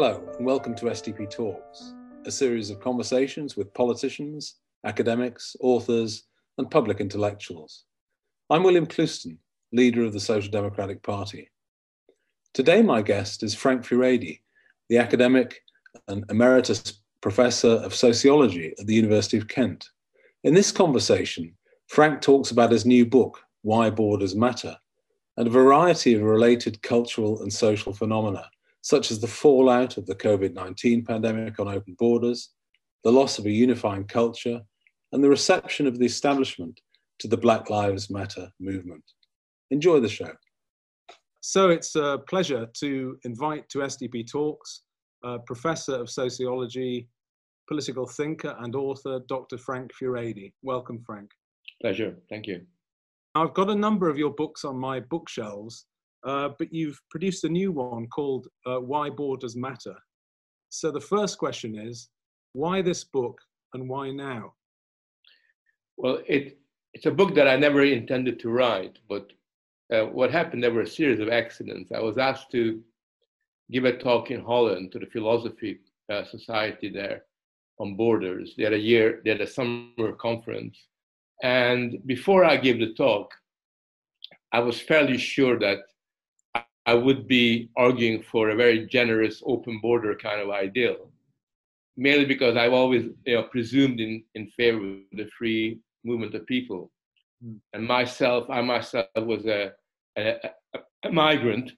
Hello, and welcome to SDP Talks, a series of conversations with politicians, academics, authors, and public intellectuals. I'm William Clouston, leader of the Social Democratic Party. Today, my guest is Frank Furedi, the academic and emeritus professor of sociology at the University of Kent. In this conversation, Frank talks about his new book, Why Borders Matter, and a variety of related cultural and social phenomena such as the fallout of the COVID 19 pandemic on open borders, the loss of a unifying culture, and the reception of the establishment to the Black Lives Matter movement. Enjoy the show. So it's a pleasure to invite to SDP Talks uh, Professor of Sociology, political thinker, and author, Dr. Frank Furedi. Welcome, Frank. Pleasure. Thank you. I've got a number of your books on my bookshelves, uh, but you've produced a new one called uh, Why Borders Matter. So the first question is, why this book and why now? Well, it, it's a book that I never intended to write, but uh, what happened, there were a series of accidents. I was asked to give a talk in Holland to the Philosophy uh, Society there on borders. They had a year, they had a summer conference. And before I gave the talk, I was fairly sure that I would be arguing for a very generous open border kind of ideal, mainly because I've always you know, presumed in, in favor of the free movement of people. Mm. And myself, I myself was a, a, a, migrant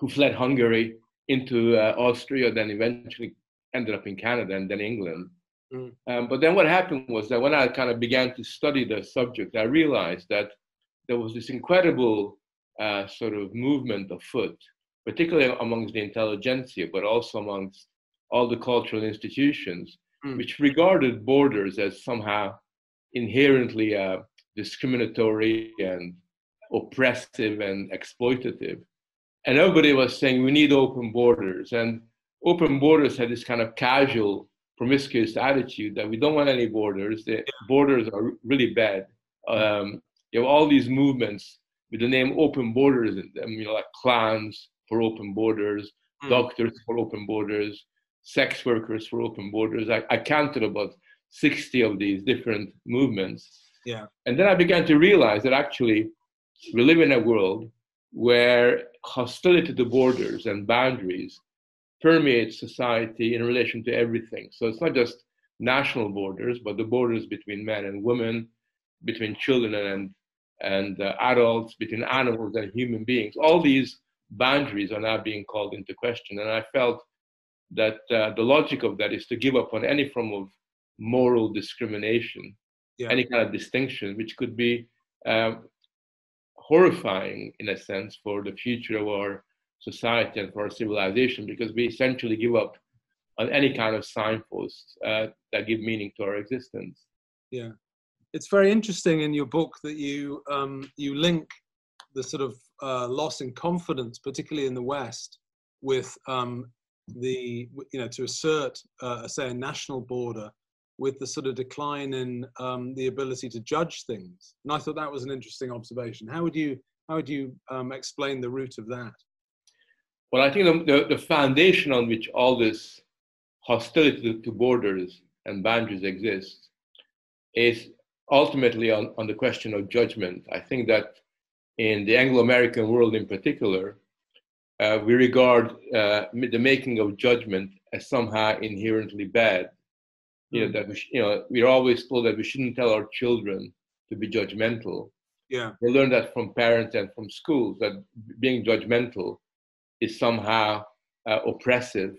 who fled Hungary into uh, Austria, then eventually ended up in Canada and then England. Mm. Um, but then what happened was that when I kind of began to study the subject, I realized that there was this incredible uh, sort of movement afoot, particularly amongst the intelligentsia, but also amongst all the cultural institutions, mm. which regarded borders as somehow inherently uh, discriminatory and oppressive and exploitative. And everybody was saying we need open borders. And open borders had this kind of casual, promiscuous attitude that we don't want any borders. The borders are really bad. Um, you have all these movements with the name open borders in them, you know, like clans for open borders, mm. doctors for open borders, sex workers for open borders. I, I counted about 60 of these different movements. Yeah. And then I began to realize that actually we live in a world where hostility to borders and boundaries permeates society in relation to everything. So it's not just national borders, but the borders between men and women, between children and and uh, adults, between animals and human beings. All these boundaries are now being called into question. And I felt that uh, the logic of that is to give up on any form of moral discrimination, yeah. any kind of distinction, which could be um, horrifying in a sense for the future of our society and for our civilization, because we essentially give up on any kind of signposts uh, that give meaning to our existence. Yeah it's very interesting in your book that you um, you link the sort of uh, loss in confidence, particularly in the West, with um, the you know to assert uh, say a national border with the sort of decline in um, the ability to judge things. And I thought that was an interesting observation. How would you how would you um, explain the root of that? Well, I think the, the, foundation on which all this hostility to borders and boundaries exists is ultimately on, on the question of judgment. I think that in the Anglo American world in particular, uh, we regard uh, the making of judgment as somehow inherently bad. You know, hmm. that we, you know, we're always told that we shouldn't tell our children to be judgmental. Yeah. We learn that from parents and from schools that being judgmental is somehow uh, oppressive.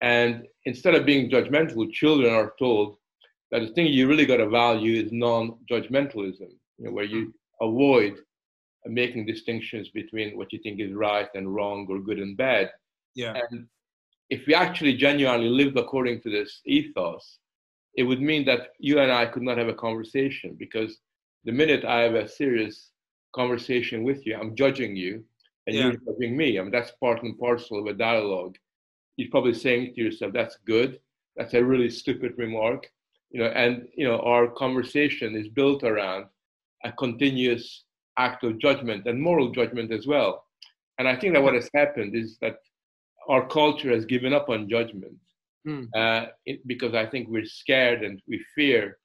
And instead of being judgmental, children are told that the thing you really got to value is non-judgmentalism, you know, where you mm-hmm. avoid making distinctions between what you think is right and wrong or good and bad. Yeah. And if we actually genuinely lived according to this ethos, it would mean that you and I could not have a conversation because the minute I have a serious conversation with you, I'm judging you and yeah. you're judging me. I mean, that's part and parcel of a dialogue. You're probably saying to yourself, that's good. That's a really stupid remark you know, and you know, our conversation is built around a continuous act of judgment and moral judgment as well. And I think that what has happened is that our culture has given up on judgment mm. uh, it, because I think we're scared and we fear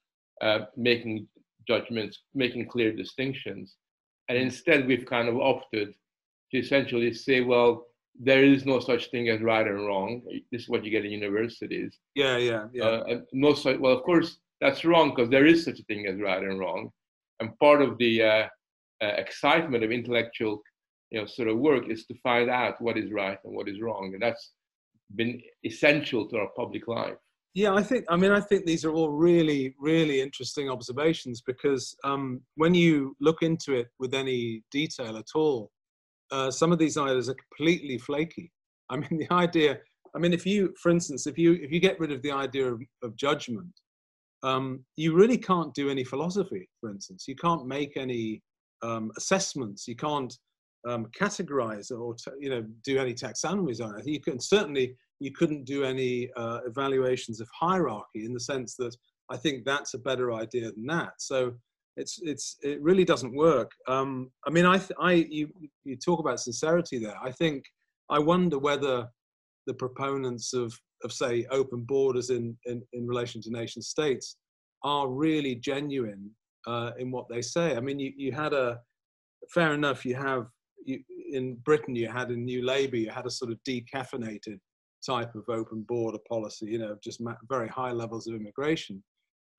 uh, making judgments, making clear distinctions. And instead, we've kind of opted to essentially say, well, there is no such thing as right and wrong. This is what you get in universities. Yeah, yeah, yeah. Uh, no such, well, of course, that's wrong because there is such a thing as right and wrong. And part of the uh, uh, excitement of intellectual, you know, sort of work is to find out what is right and what is wrong, and that's been essential to our public life. Yeah, I think. I mean, I think these are all really, really interesting observations because um, when you look into it with any detail at all, uh, some of these ideas are completely flaky. I mean, the idea. I mean, if you, for instance, if you if you get rid of the idea of, of judgment, um, you really can't do any philosophy. For instance, you can't make any um, assessments. You can't um, categorize or you know do any taxonomies on it. You can certainly you couldn't do any uh, evaluations of hierarchy in the sense that I think that's a better idea than that. So it's it's it really doesn't work. Um, I mean, I I you you talk about sincerity there. I think I wonder whether the proponents of of say open borders in in, in relation to nation states are really genuine uh, in what they say. I mean, you you had a fair enough. You have you, in Britain, you had a New Labour, you had a sort of decaffeinated type of open border policy. You know, just very high levels of immigration.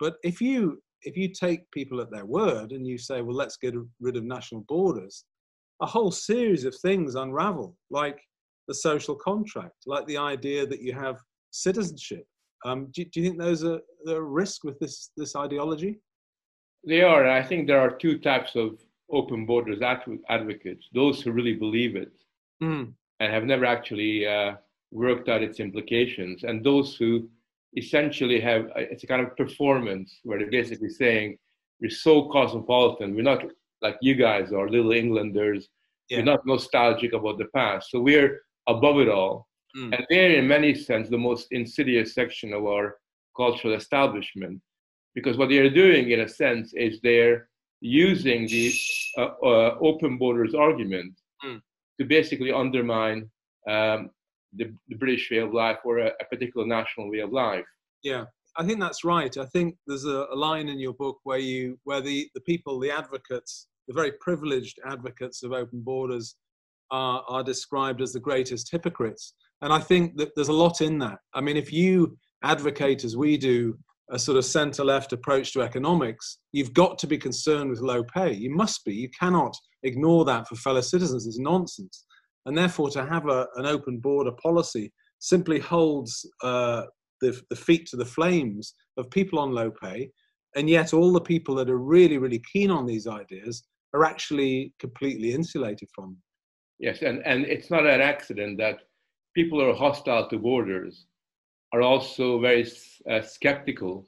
But if you if you take people at their word and you say, well, let's get rid of national borders, a whole series of things unravel, like the social contract, like the idea that you have citizenship. Um, do, do, you think there's a, a risk with this, this ideology? They are. I think there are two types of open borders advocates those who really believe it mm. and have never actually uh, worked out its implications, and those who essentially have uh, it's a kind of performance where they're basically saying we're so cosmopolitan we're not like you guys are little englanders yeah. we're not nostalgic about the past so we're above it all mm. and they're in many sense the most insidious section of our cultural establishment because what they're doing in a sense is they're using the uh, uh, open borders argument mm. to basically undermine um, the, the British way of life or a, a, particular national way of life. Yeah, I think that's right. I think there's a, a, line in your book where you where the, the people, the advocates, the very privileged advocates of open borders are, are described as the greatest hypocrites. And I think that there's a lot in that. I mean, if you advocate as we do a sort of centre left approach to economics, you've got to be concerned with low pay. You must be. You cannot ignore that for fellow citizens. It's nonsense and therefore to have a, an open border policy simply holds uh, the, the feet to the flames of people on low pay, and yet all the people that are really, really keen on these ideas are actually completely insulated from them. Yes, and, and it's not an accident that people who are hostile to borders are also very uh, skeptical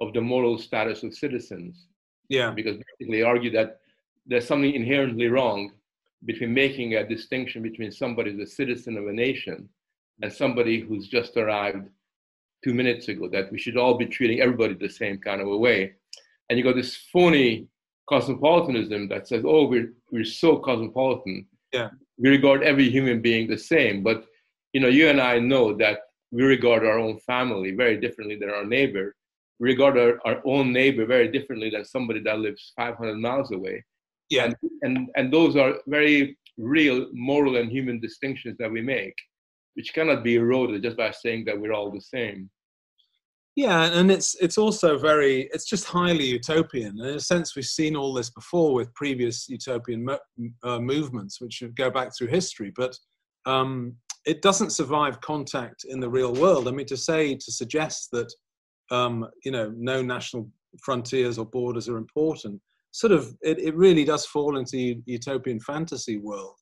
of the moral status of citizens. Yeah. Because basically they argue that there's something inherently wrong between making a distinction between somebody who's a citizen of a nation and somebody who's just arrived two minutes ago, that we should all be treating everybody the same kind of a way. And you got this phony cosmopolitanism that says, oh, we're, we're so cosmopolitan. Yeah. We regard every human being the same. But, you know, you and I know that we regard our own family very differently than our neighbor. We regard our, our own neighbor very differently than somebody that lives 500 miles away. Yeah. And, and, and those are very real moral and human distinctions that we make, which cannot be eroded just by saying that we're all the same. Yeah, and it's it's also very it's just highly utopian. In a sense, we've seen all this before with previous utopian mo- uh, movements, which go back through history. But um, it doesn't survive contact in the real world. I mean, to say to suggest that um, you know no national frontiers or borders are important sort of it, it really does fall into utopian fantasy world.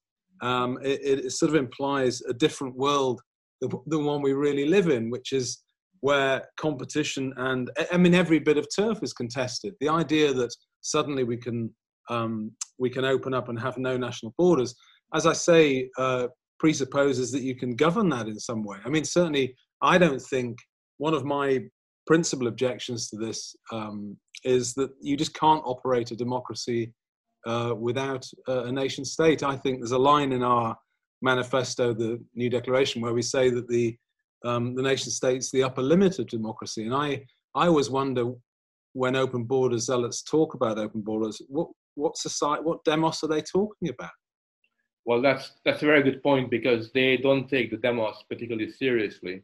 Um, it, it, sort of implies a different world than the one we really live in, which is where competition and I mean every bit of turf is contested. The idea that suddenly we can um, we can open up and have no national borders, as I say, uh, presupposes that you can govern that in some way. I mean, certainly, I don't think one of my principal objections to this um, is that you just can't operate a democracy uh, without a nation state. I think there's a line in our manifesto, the new declaration, where we say that the um, the nation state's the upper limit of democracy. And I I always wonder when open borders zealots talk about open borders, what what society, what demos are they talking about? Well, that's that's a very good point because they don't take the demos particularly seriously,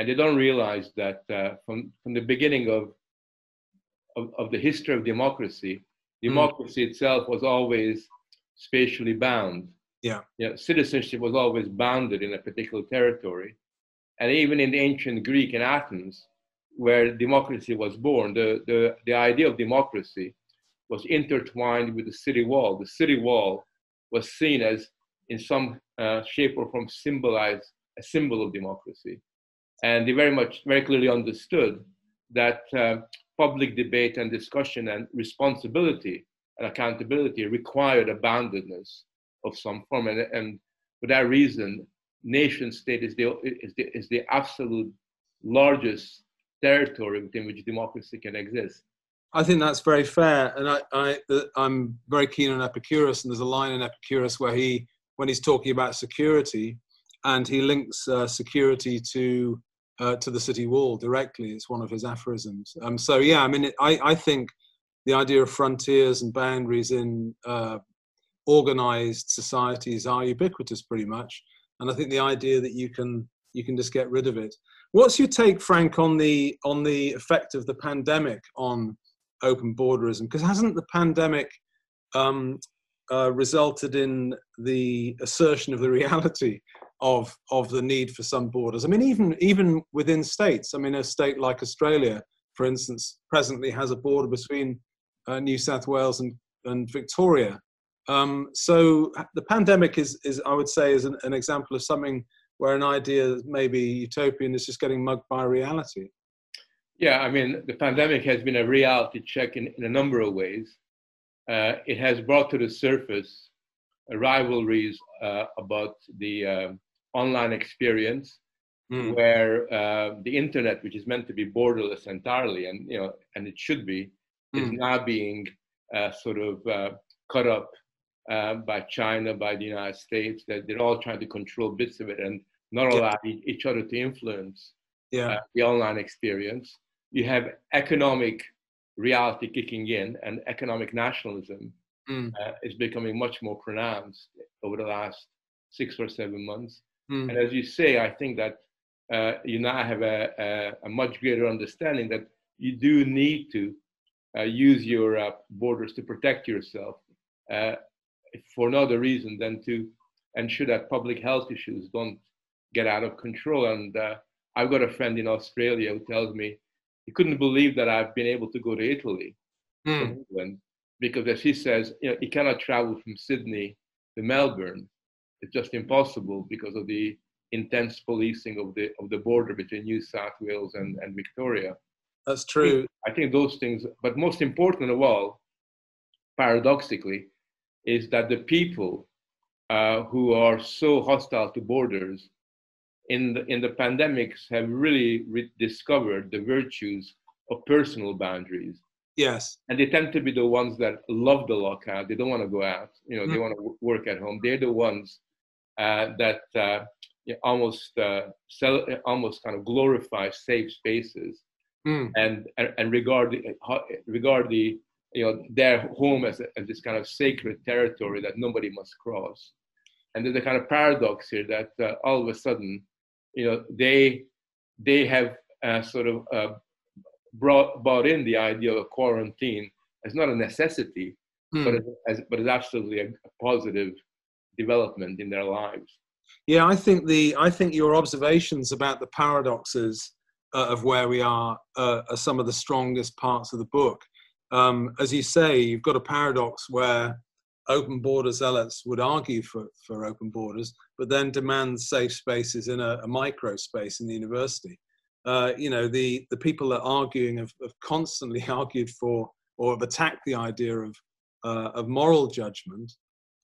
and they don't realize that uh, from from the beginning of, of, of the history of democracy, hmm. democracy mm. itself was always spatially bound. Yeah. You know, citizenship was always bounded in a particular territory, and even in the ancient Greek in Athens, where democracy was born, the the the idea of democracy was intertwined with the city wall. The city wall was seen as, in some uh, shape or form, symbolized a symbol of democracy. And they very much, very clearly understood that uh, public debate and discussion and responsibility and accountability required a boundedness of some form. And, and for that reason, nation state is the, is the, is the absolute largest territory within which democracy can exist. I think that's very fair, and I, I I'm very keen on Epicurus. And there's a line in Epicurus where he, when he's talking about security, and he links uh, security to uh, to the city wall directly. It's one of his aphorisms. Um, so yeah, I mean, it, I I think the idea of frontiers and boundaries in uh, organized societies are ubiquitous pretty much, and I think the idea that you can you can just get rid of it. What's your take, Frank, on the on the effect of the pandemic on open borderism? Because hasn't the pandemic um, uh, resulted in the assertion of the reality of of the need for some borders? I mean, even even within states. I mean, a state like Australia, for instance, presently has a border between uh, New South Wales and and Victoria. Um, so the pandemic is is I would say is an, an example of something where an idea maybe utopian is just getting mugged by reality. Yeah, I mean, the pandemic has been a reality check in, in a number of ways. Uh, it has brought to the surface rivalries uh, about the uh, online experience, mm. where uh, the internet, which is meant to be borderless entirely, and you know, and it should be, mm. is hmm. now being uh, sort of uh, cut up by China, by the United States. That they're all trying to control bits of it and not allow yeah. each other to influence yeah. the online experience you have economic reality kicking in and economic nationalism mm. uh, is becoming much more pronounced over the last six or seven months. Mm. And as you say, I think that uh, you now have a, a, a, much greater understanding that you do need to uh, use your uh, borders to protect yourself uh, for no other reason than to ensure that public health issues don't get out of control. And uh, I've got a friend in Australia who tells me he couldn't believe that I've been able to go to Italy mm. England, because as he says, you know, he cannot travel from Sydney to Melbourne. It's just impossible because of the intense policing of the of the border between New South Wales and, and Victoria. That's true. I think, those things, but most important of all, paradoxically, is that the people uh, who are so hostile to borders in the, in the pandemics have really rediscovered the virtues of personal boundaries. Yes. And they tend to be the ones that love the lockout. They don't want to go out. You know, mm. they want to work at home. They're the ones uh, that uh, almost uh, sell, almost kind of glorify safe spaces mm. and, and and regard the, regard the you know their home as, a, as this kind of sacred territory that nobody must cross. And there's a kind of paradox here that uh, all of a sudden you know, they they have uh, sort of uh, brought brought in the idea of quarantine as not a necessity, hmm. but as but as absolutely a positive development in their lives. Yeah, I think the I think your observations about the paradoxes uh, of where we are uh, are some of the strongest parts of the book. Um, as you say, you've got a paradox where open border zealots would argue for, for open borders, but then demand safe spaces in a, a micro space in the university. Uh, you know, the, the people that are arguing have, have, constantly argued for or have attacked the idea of, uh, of moral judgment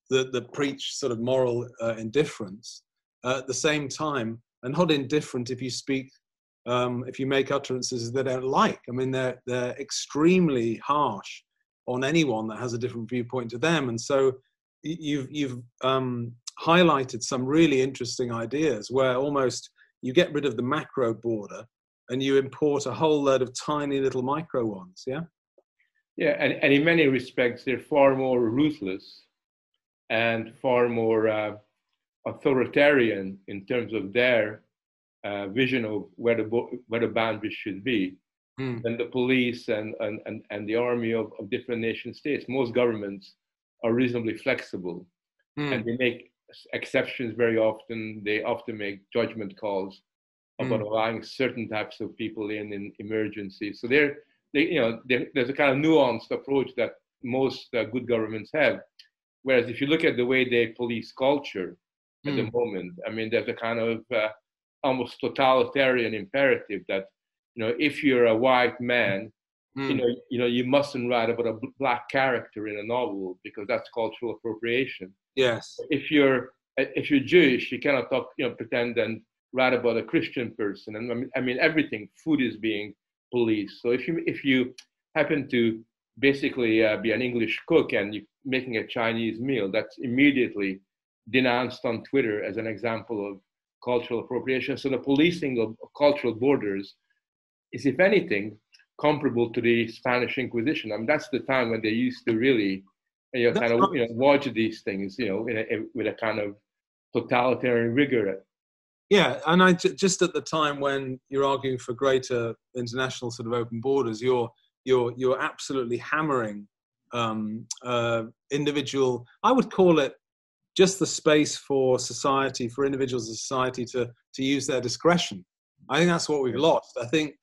that, that preach sort of moral uh, indifference uh, at the same time, and not indifferent if you speak, um, if you make utterances they don't like. I mean, they're, they're extremely harsh on anyone that has a different viewpoint to them. And so you've you've um, highlighted some really interesting ideas where almost you get rid of the macro border and you import a whole load of tiny little micro ones. Yeah. Yeah, and, and in many respects, they're far more ruthless and far more uh, authoritarian in terms of their uh, vision of where the, where the boundaries should be mm. than the police and, and, and, and the army of, of different nation states. Most governments are reasonably flexible mm. and they make exceptions very often. They often make judgment calls about mm. allowing certain types of people in in emergencies. So there, they, you know, there's a kind of nuanced approach that most uh, good governments have. Whereas if you look at the way they police culture at mm. the moment, I mean, there's a kind of uh, almost totalitarian imperative that you know if you're a white man, mm. you know, you know, you mustn't write about a black character in a novel because that's cultural appropriation. Yes. If you're if you're Jewish, you cannot talk, you know, pretend and write about a Christian person. And I mean, I mean everything. Food is being policed. So if you if you happen to basically uh, be an English cook and you're making a Chinese meal, that's immediately denounced on Twitter as an example of cultural appropriation. So the policing of, cultural borders is, if anything, comparable to the Spanish Inquisition. I mean, that's the time when they used to really, you know, kind of you know, watch these things, you know, in a, with a kind of totalitarian rigor. Yeah, and I just at the time when you're arguing for greater international sort of open borders, you're you're you're absolutely hammering um, uh, individual. I would call it just the space for society, for individuals in society to, to use their discretion. I think that's what we've lost. I think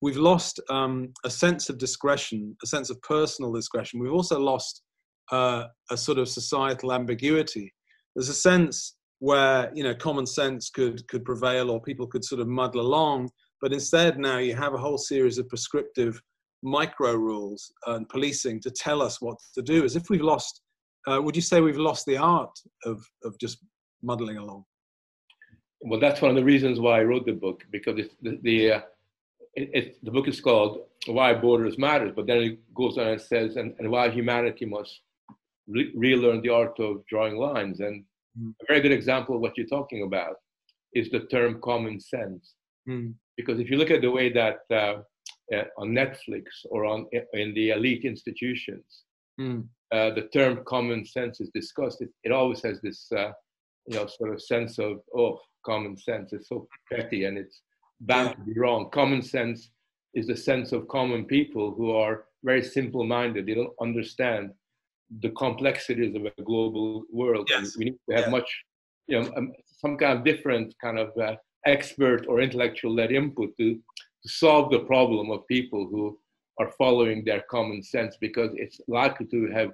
we've lost um, a sense of discretion, a sense of personal discretion. We've also lost uh, a sort of societal ambiguity. There's a sense where you know common sense could could prevail, or people could sort of muddle along. But instead, now you have a whole series of prescriptive micro rules and policing to tell us what to do, as if we've lost uh, would you say we've lost the art of, of just muddling along? Well, that's one of the reasons why I wrote the book because it's the the, uh, it, it, the book is called "Why Borders Matters," but then it goes on and says, "and, and why humanity must re- relearn the art of drawing lines." And mm. a very good example of what you're talking about is the term "common sense," mm. because if you look at the way that uh, uh, on Netflix or on in the elite institutions, mm. Uh, the term common sense is discussed, it, it always has this, uh, you know, sort of sense of, oh, common sense. is so petty and it's bound yeah. to be wrong. Common sense is the sense of common people who are very simple minded. They don't understand the complexities of a global world. Yes. And we need to have yeah. much, you know, um, some kind of different kind of uh, expert or intellectual led input to, to solve the problem of people who are following their common sense because it's likely to have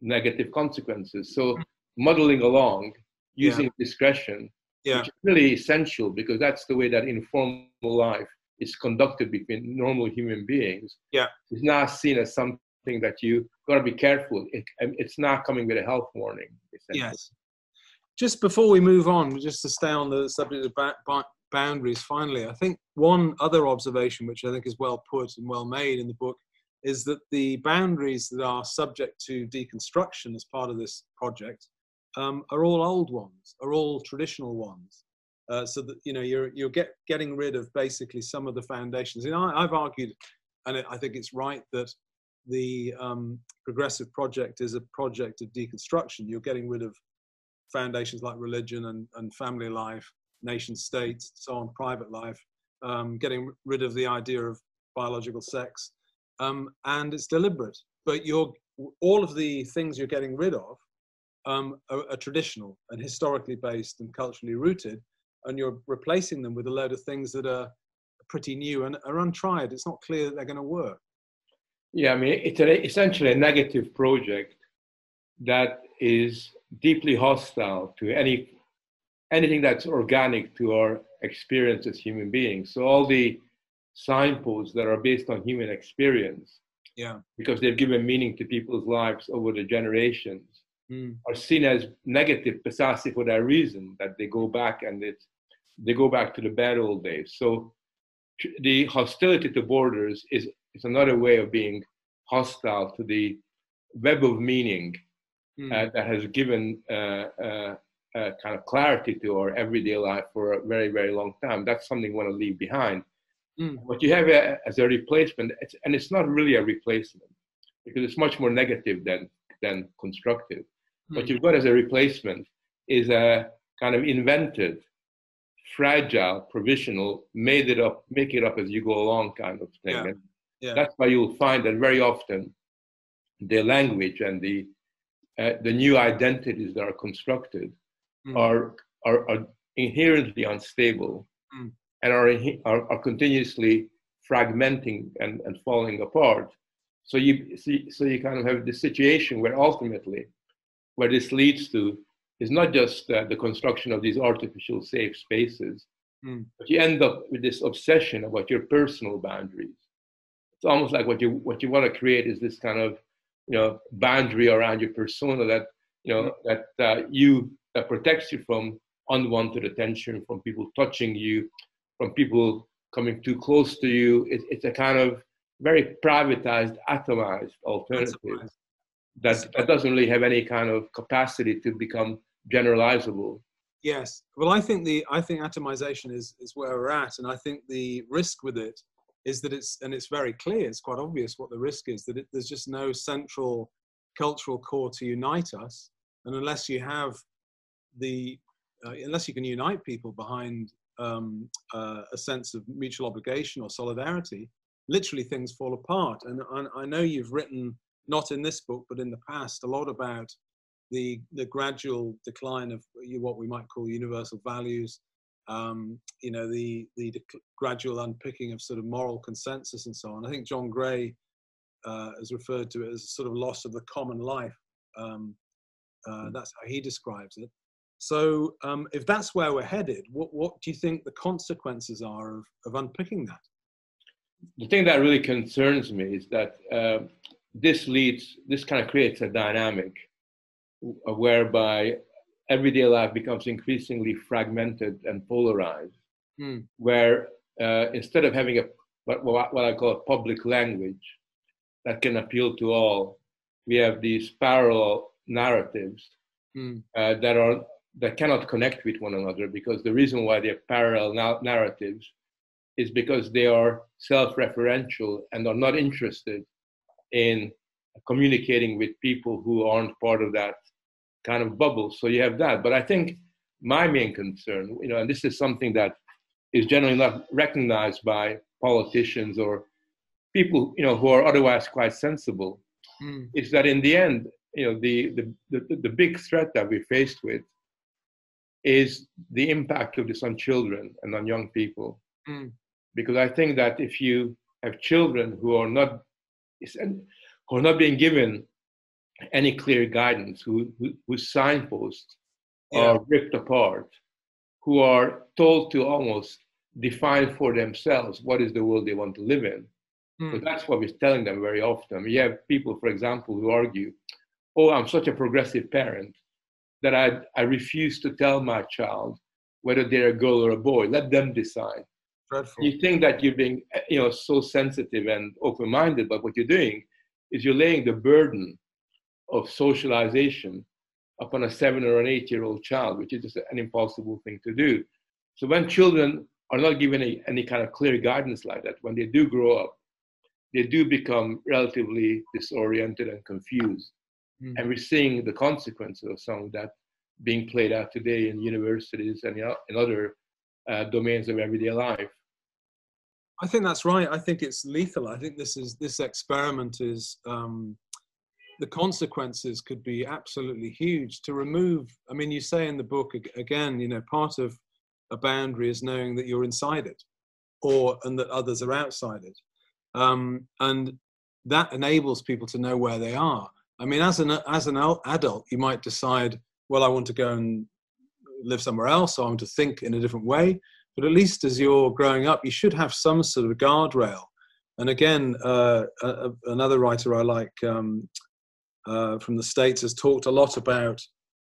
negative consequences. So muddling along using yeah. discretion, yeah. which is really essential because that's the way that informal life is conducted between normal human beings. Yeah, is now seen as something that you got to be careful. It, it's not coming with a health warning. Yes. Just before we move on, just to stay on the subject of boundaries, finally, I think one other observation, which I think is well put and well made in the book, is that the boundaries that are subject to deconstruction as part of this project um, are all old ones, are all traditional ones. Uh, so that you know you're you're get, getting rid of basically some of the foundations. And I, have argued, and I think it's right that the um, progressive project is a project of deconstruction. You're getting rid of foundations like religion and, and family life, nation states, so on, private life, um, getting rid of the idea of biological sex, um, and it's deliberate. But you're all of the things you're getting rid of um, are, are, traditional and historically based and culturally rooted, and you're replacing them with a load of things that are pretty new and are untried. It's not clear that they're going to work. Yeah, I mean, it's a, essentially a negative project that is deeply hostile to any anything that's organic to our experience as human beings. So all the signposts that are based on human experience yeah because they've given meaning to people's lives over the generations mm. are seen as negative precisely for that reason that they go back and it's they go back to the bad old days so the hostility to borders is, is another way of being hostile to the web of meaning mm. uh, that has given uh, uh, uh, kind of clarity to our everyday life for a very, very long time. That's something we want to leave behind. Mm. What you have a, as a replacement, it's, and it's not really a replacement because it's much more negative than, than constructive. Mm. What you've got as a replacement is a kind of invented, fragile, provisional, made it up, make it up as you go along kind of thing. Yeah. Yeah. That's why you'll find that very often the language and the uh, the new identities that are constructed mm. are, are, are inherently unstable mm. and are, are, are continuously fragmenting and, and falling apart. So you see, so you kind of have this situation where ultimately, where this leads to is not just uh, the construction of these artificial safe spaces, mm. but you end up with this obsession about your personal boundaries. It's almost like what you what you want to create is this kind of you know boundary around your persona that you know mm. that uh, you that protects you from unwanted attention, from people touching you, from people coming too close to you. It, it's a kind of very privatized, atomized alternative that, that doesn't really have any kind of capacity to become generalizable. Yes. Well, I think the I think atomization is is where we're at, and I think the risk with it is that it's and it's very clear. It's quite obvious what the risk is that it, there's just no central cultural core to unite us, and unless you have the uh, unless you can unite people behind um, uh, a sense of mutual obligation or solidarity, literally things fall apart. And I, I, know you've written, not in this book, but in the past, a lot about the, the gradual decline of what we might call universal values, um, you know, the, the gradual unpicking of sort of moral consensus and so on. I think John Gray uh, has referred to it as a sort of loss of the common life. Um, uh, hmm. that's how he describes it. So, um, if that's where we're headed, what, what do you think the consequences are of, of unpicking that? The thing that really concerns me is that uh, this leads, this kind of creates a dynamic whereby everyday life becomes increasingly fragmented and polarized, mm. where uh, instead of having a what, what I call a public language that can appeal to all, we have these parallel narratives mm. uh, that are that cannot connect with one another because the reason why they're parallel na- narratives is because they are self-referential and are not interested in communicating with people who aren't part of that kind of bubble. So you have that. But I think my main concern, you know, and this is something that is generally not recognized by politicians or people, you know, who are otherwise quite sensible, mm. is that in the end, you know, the, the, the, the big threat that we're faced with is the impact of this on children and on young people. Mm. Because I think that if you have children who are not who are not being given any clear guidance, who, who whose signposts yeah. are ripped apart, who are told to almost define for themselves what is the world they want to live in. Mm. So that's what we're telling them very often. You have people, for example, who argue, "Oh, I'm such a progressive parent that I, I refuse to tell my child whether they're a girl or a boy. Let them decide. Dreadful. You think that you're being, you know, so sensitive and open-minded, but what you're doing is you're laying the burden of socialization upon a seven or an eight-year-old child, which is just an impossible thing to do. So when children are not given any, any kind of clear guidance like that, when they do grow up, they do become relatively disoriented and confused. Mm. And we're seeing the consequences of some of that being played out today in universities and in other uh, domains of everyday life. I think that's right. I think it's lethal. I think this is this experiment is um, the consequences could be absolutely huge. To remove, I mean, you say in the book again, you know, part of a boundary is knowing that you're inside it, or and that others are outside it, um, and that enables people to know where they are. I mean, as an as an adult, you might decide, well, I want to go and live somewhere else, or I want to think in a different way. But at least as you're growing up, you should have some sort of guardrail. And again, uh, uh, another writer I like um, uh, from the states has talked a lot about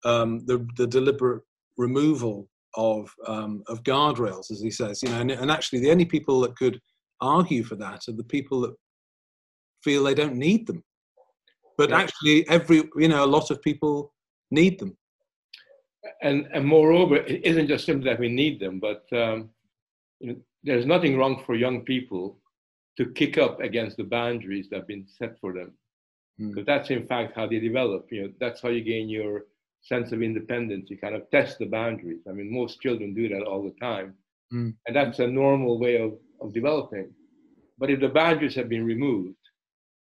um, the the deliberate removal of um, of guardrails, as he says. You know, and, and actually, the only people that could argue for that are the people that feel they don't need them but yeah. actually every you know a lot of people need them and and moreover, it isn't just simply that we need them, but um, you know, there's nothing wrong for young people to kick up against the boundaries that have been set for them, because mm. that's in fact how they develop. You know, that's how you gain your sense of independence. You kind of test the boundaries. I mean, most children do that all the time, mm. and that's a normal way of of developing. But if the boundaries have been removed,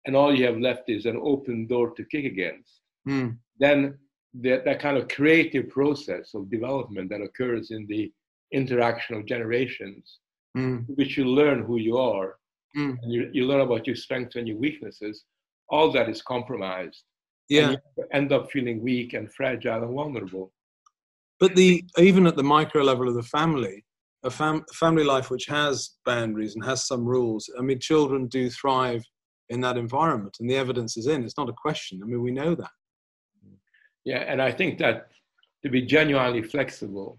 and all you have left is an open door to kick against, mm. then that, that kind of creative process of development that occurs in the interaction of generations, mm. which you learn who you are, mm. and you, you learn about your strengths and your weaknesses, all that is compromised. Yeah. end up feeling weak and fragile and vulnerable. But the even at the micro level of the family, a fam- family life which has boundaries and has some rules, I mean, children do thrive in that environment, and the evidence is in. It's not a question. I mean, we know that. Yeah, and I think that to be genuinely flexible,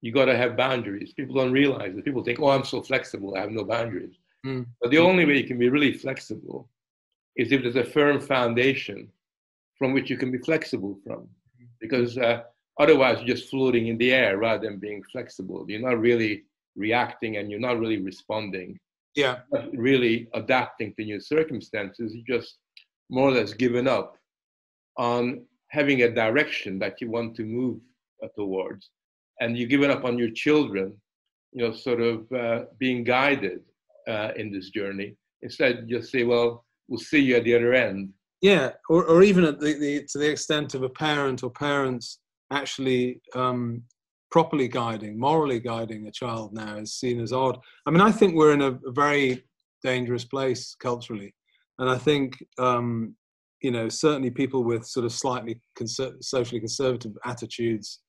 you got to have boundaries. People don't realize that. People think, "Oh, I'm so flexible, I have no boundaries." Mm. But the only way you can be really flexible is if there's a firm foundation from which you can be flexible from, because uh, otherwise you're just floating in the air rather than being flexible. You're not really reacting and you're not really responding. Yeah, really adapting to new circumstances. You're just more or less giving up on having a direction that you want to move uh, towards. And you give it up on your children you know sort of uh, being guided uh, in this journey. Instead you just say well we'll see you at the other end. Yeah or, or even at the, the to the extent of a parent or parents actually um, properly guiding morally guiding a child now is seen as odd i mean i think we're in a, very dangerous place culturally and i think um, you know, certainly people with sort of slightly conser- socially conservative attitudes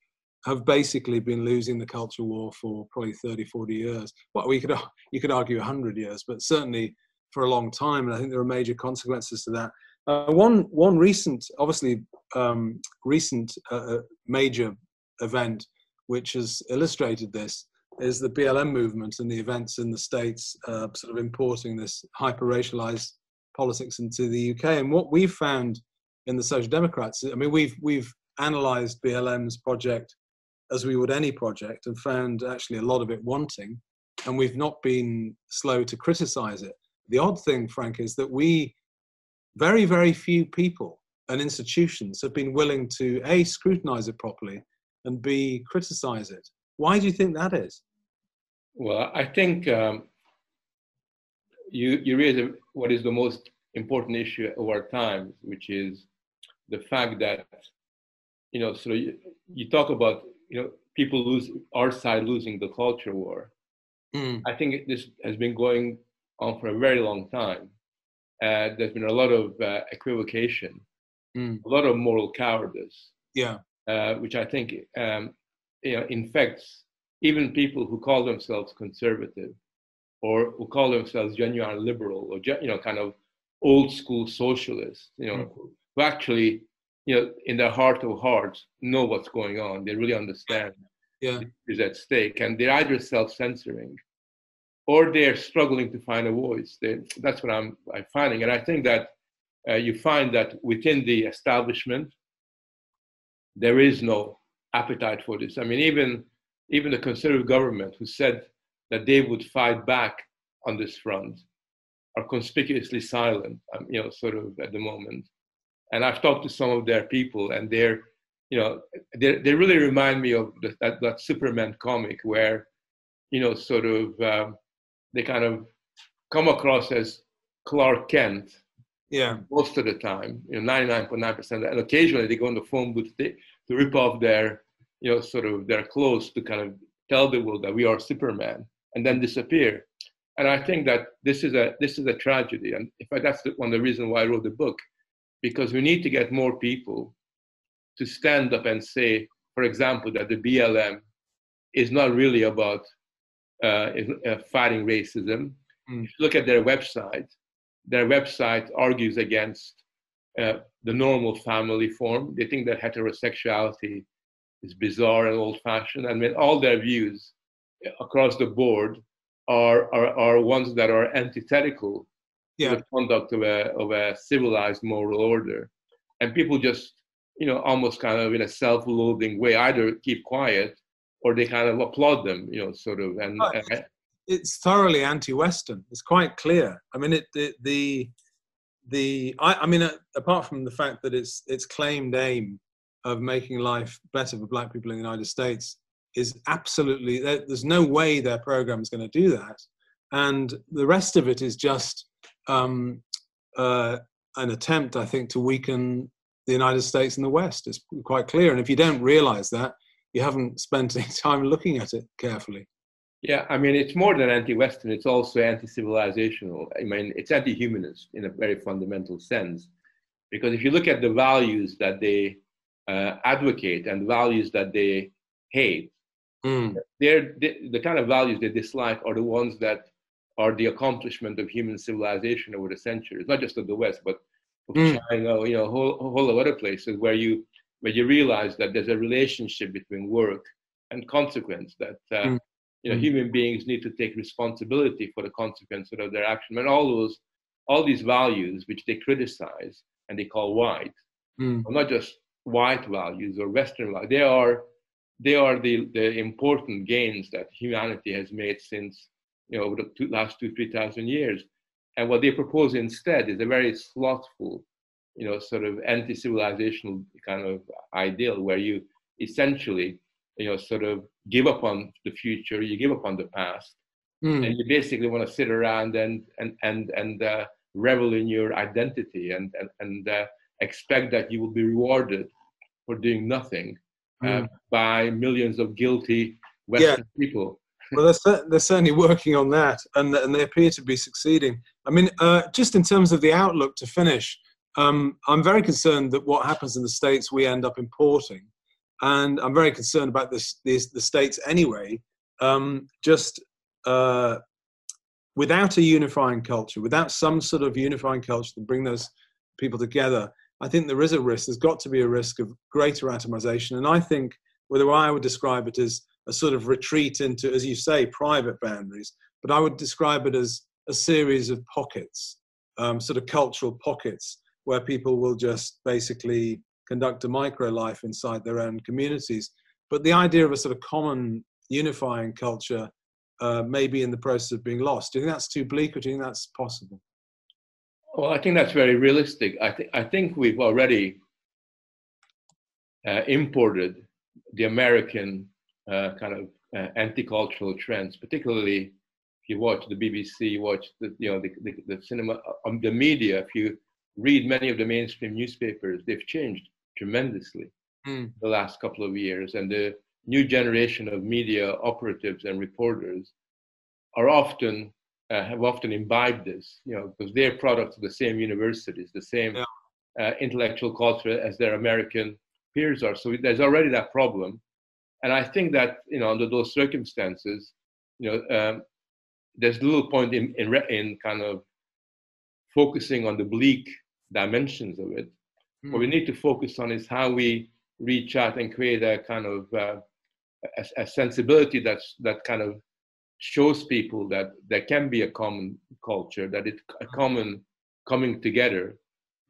have basically been losing the culture war for probably 30, 40 years. Well, we could you could argue 100 years, but certainly for a long time. And I think there are major consequences to that. Uh, one one recent, obviously um, recent uh, uh major event which has illustrated this is the BLM movement and the events in the states, uh, sort of importing this hyper racialized politics into the UK. And what we've found in the Social Democrats, I mean, we've we've analysed BLM's project as we would any project and found actually a lot of it wanting, and we've not been slow to criticise it. The odd thing, Frank, is that we very very few people and institutions have been willing to a scrutinise it properly and b criticise it. Why do you think that is? Well, I think um, you, you raise what is the most important issue of our times, which is the fact that, you know, so you, you talk about, you know, people lose, our side losing the culture war. Mm. I think this has been going on for a very long time. Uh, there's been a lot of uh, equivocation, mm. a lot of moral cowardice. Yeah. Uh, which I think um, you know, infects even people who call themselves conservative or who call themselves genuine liberal or you know kind of old school socialists you know mm-hmm. who actually you know in their heart of hearts know what's going on they really understand yeah. is at stake and they're either self-censoring or they're struggling to find a voice they, that's what i'm i'm finding and i think that uh, you find that within the establishment there is no appetite for this i mean even even the conservative government who said that they would fight back on this front are conspicuously silent, um, you know, sort of at the moment. And I've talked to some of their people, and they're, you know, they they really remind me of the, that that Superman comic where, you know, sort of um, they kind of come across as Clark Kent. Yeah. Most of the time, you know, 99.9%, and occasionally they go on the phone booth to, to rip off their, you know, sort of their clothes to kind of tell the world that we are Superman and then disappear. And I think that this is a this is a tragedy, and in fact, that's one of the reasons why I wrote the book, because we need to get more people to stand up and say, for example, that the BLM is not really about uh, uh, fighting racism. Mm. If you look at their website, their website argues against uh, the normal family form. They think that heterosexuality is bizarre and old-fashioned, and when all their views across the board are, are, are ones that are antithetical yeah. to the conduct of a, of a civilized moral order. And people just you know, almost kind of in a self-loathing way, either keep quiet or they kind of applaud them, you know, sort of. And uh, it's thoroughly anti-Western. It's quite clear. I mean, it, it the the I, I mean, uh, apart from the fact that it's its claimed aim of making life better for Black people in the United States is absolutely there's no way their program is going to do that, and the rest of it is just um, uh, an attempt, I think, to weaken the United States and the West. It's quite clear, and if you don't realize that, you haven't spent any time looking at it carefully. Yeah, I mean, it's more than anti-Western. It's also anti-civilizational. I mean, it's anti-humanist in a very fundamental sense, because if you look at the values that they uh, advocate and the values that they hate, mm. they're they, the kind of values they dislike are the ones that are the accomplishment of human civilization over the centuries, not just of the West, but of mm. China, you know, a whole, whole of other places where you where you realize that there's a relationship between work and consequence that uh, mm. You know mm. human beings need to take responsibility for the consequences of their action and all those all these values which they criticize and they call white mm. are not just white values or western values they are they are the, the important gains that humanity has made since you know over the two, last two three thousand years and what they propose instead is a very slothful you know, sort of anti-civilizational kind of ideal where you essentially, you know, sort of give up on the future, you give up on the past, mm. and you basically want to sit around and and and and uh, revel in your identity and and and uh, expect that you will be rewarded for doing nothing uh, mm. by millions of guilty Western yeah. people. well, they're, they're certainly working on that, and and they appear to be succeeding. I mean, uh, just in terms of the outlook to finish, um, I'm very concerned that what happens in the states we end up importing, and I'm very concerned about this, this the states anyway. Um, just uh, without a unifying culture, without some sort of unifying culture to bring those people together, I think there is a risk. There's got to be a risk of greater atomization, and I think whether I would describe it as a sort of retreat into, as you say, private boundaries, but I would describe it as a series of pockets, um, sort of cultural pockets where people will just basically conduct a micro life inside their own communities. But the idea of a sort of common unifying culture uh, may be in the process of being lost. Do you think that's too bleak or do you think that's possible? Well, I think that's very realistic. I, th- I think we've already uh, imported the American uh, kind of uh, anti-cultural trends, particularly if you watch the BBC, watch the you know the, the, the cinema, um, the media. If you read many of the mainstream newspapers, they've changed tremendously mm. the last couple of years. And the new generation of media operatives and reporters are often uh, have often imbibed this, you know, because they're products of the same universities, the same yeah. uh, intellectual culture as their American peers are. So there's already that problem. And I think that, you know, under those circumstances, you know, um, there's little point in, in, in kind of focusing on the bleak dimensions of it. Mm. What we hmm. need to focus on is how we reach out and create a kind of uh, a, a, sensibility that's that kind of shows people that there can be a common culture, that it's a common coming together,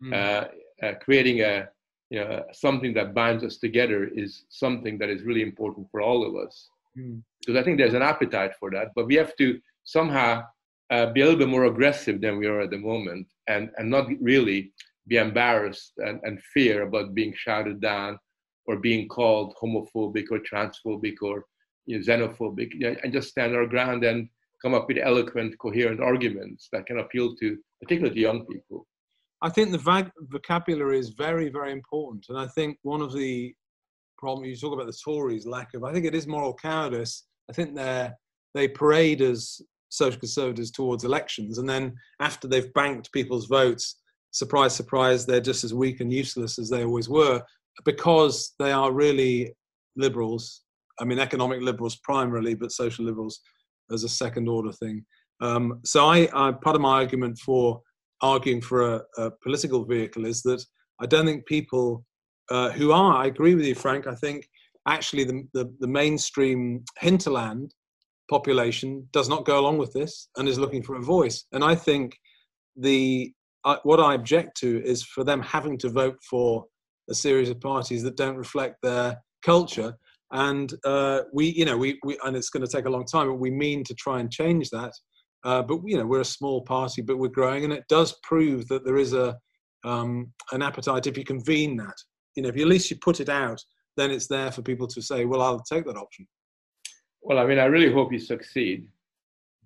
mm. uh, uh, creating a you know something that binds us together is something that is really important for all of us. Mm. Because I think there's an appetite for that, but we have to somehow uh, be a little bit more aggressive than we are at the moment and, and not really be embarrassed and, and fear about being shouted down or being called homophobic or transphobic or you know, xenophobic and just stand our ground and come up with eloquent, coherent arguments that can appeal to particularly young people. I think the vocabulary is very, very important. And I think one of the problems you talk about the Tories' lack of, I think it is moral cowardice. I think they they parade as social conservatives towards elections. And then after they've banked people's votes, surprise, surprise, they're just as weak and useless as they always were because they are really liberals. I mean, economic liberals primarily, but social liberals as a second order thing. Um, so I, I, part of my argument for arguing for a, a political vehicle is that I don't think people uh, who are, I agree with you, Frank, I think actually the, the, the mainstream hinterland population does not go along with this and is looking for a voice. And I think the uh, what I object to is for them having to vote for a series of parties that don't reflect their culture. And uh, we, you know, we, we, and it's going to take a long time, but we mean to try and change that. Uh, but you know, we're a small party, but we're growing, and it does prove that there is a um, an appetite if you convene that. You know, if you, at least you put it out, then it's there for people to say, "Well, I'll take that option." Well, I mean, I really hope you succeed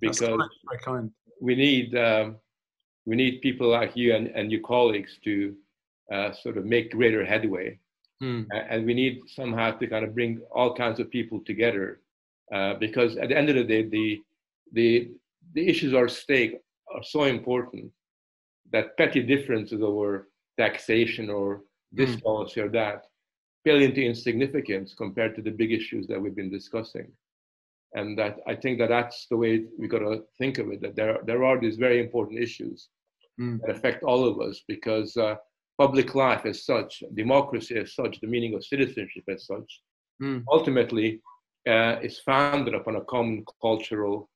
because kind. we need um, we need people like you and, and your colleagues to uh, sort of make greater headway. Hmm. And we need somehow to kind of bring all kinds of people together uh, because at the end of the day, the, the, the issues at stake are so important that petty differences over taxation or this mm. policy or that pale into insignificance compared to the big issues that we've been discussing. And that I think that that's the way we got to think of it. That there there are these very important issues mm. that affect all of us because uh, public life as such, democracy as such, the meaning of citizenship as such, mm. ultimately uh, is founded upon a common cultural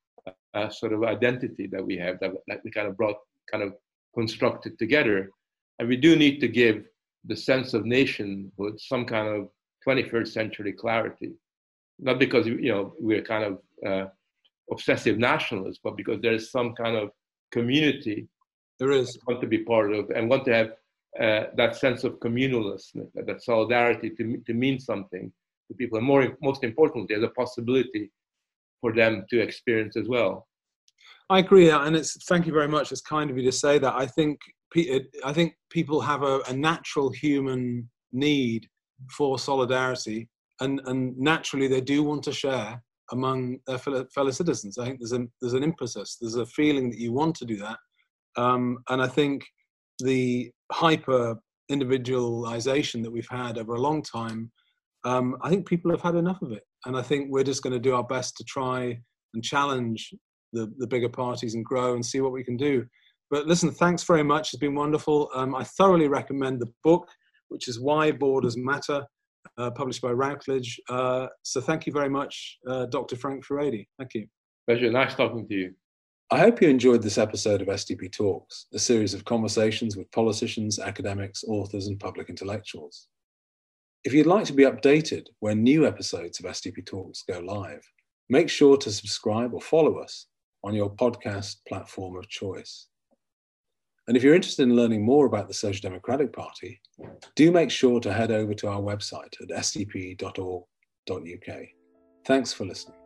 uh, sort of identity that we have that, that we kind of brought, kind of constructed together. And we do need to give the sense of nationhood some kind of 21st century clarity. Not because you know we're kind of uh, obsessive nationalists, but because there is some kind of community there is want to be part of and want to have uh, that sense of communalness, that solidarity to, to mean something to people, and more most importantly, there's a possibility for them to experience as well. I agree, and it's thank you very much. It's kind of you to say that. I think I think people have a, a natural human need for solidarity, and and naturally they do want to share among their fellow, fellow citizens. I think there's a there's an impetus, there's a feeling that you want to do that, um, and I think the hyper individualization that we've had over a long time, um, I think people have had enough of it. And I think we're just going to do our best to try and challenge the, the bigger parties and grow and see what we can do. But listen, thanks very much. It's been wonderful. Um, I thoroughly recommend the book, which is Why Borders Matter, uh, published by Routledge. Uh, so thank you very much, uh, Dr. Frank Furedi. Thank you. Pleasure. Nice talking to you. I hope you enjoyed this episode of SDP Talks, a series of conversations with politicians, academics, authors, and public intellectuals. If you'd like to be updated when new episodes of SDP Talks go live, make sure to subscribe or follow us on your podcast platform of choice. And if you're interested in learning more about the Social Democratic Party, do make sure to head over to our website at sdp.org.uk. Thanks for listening.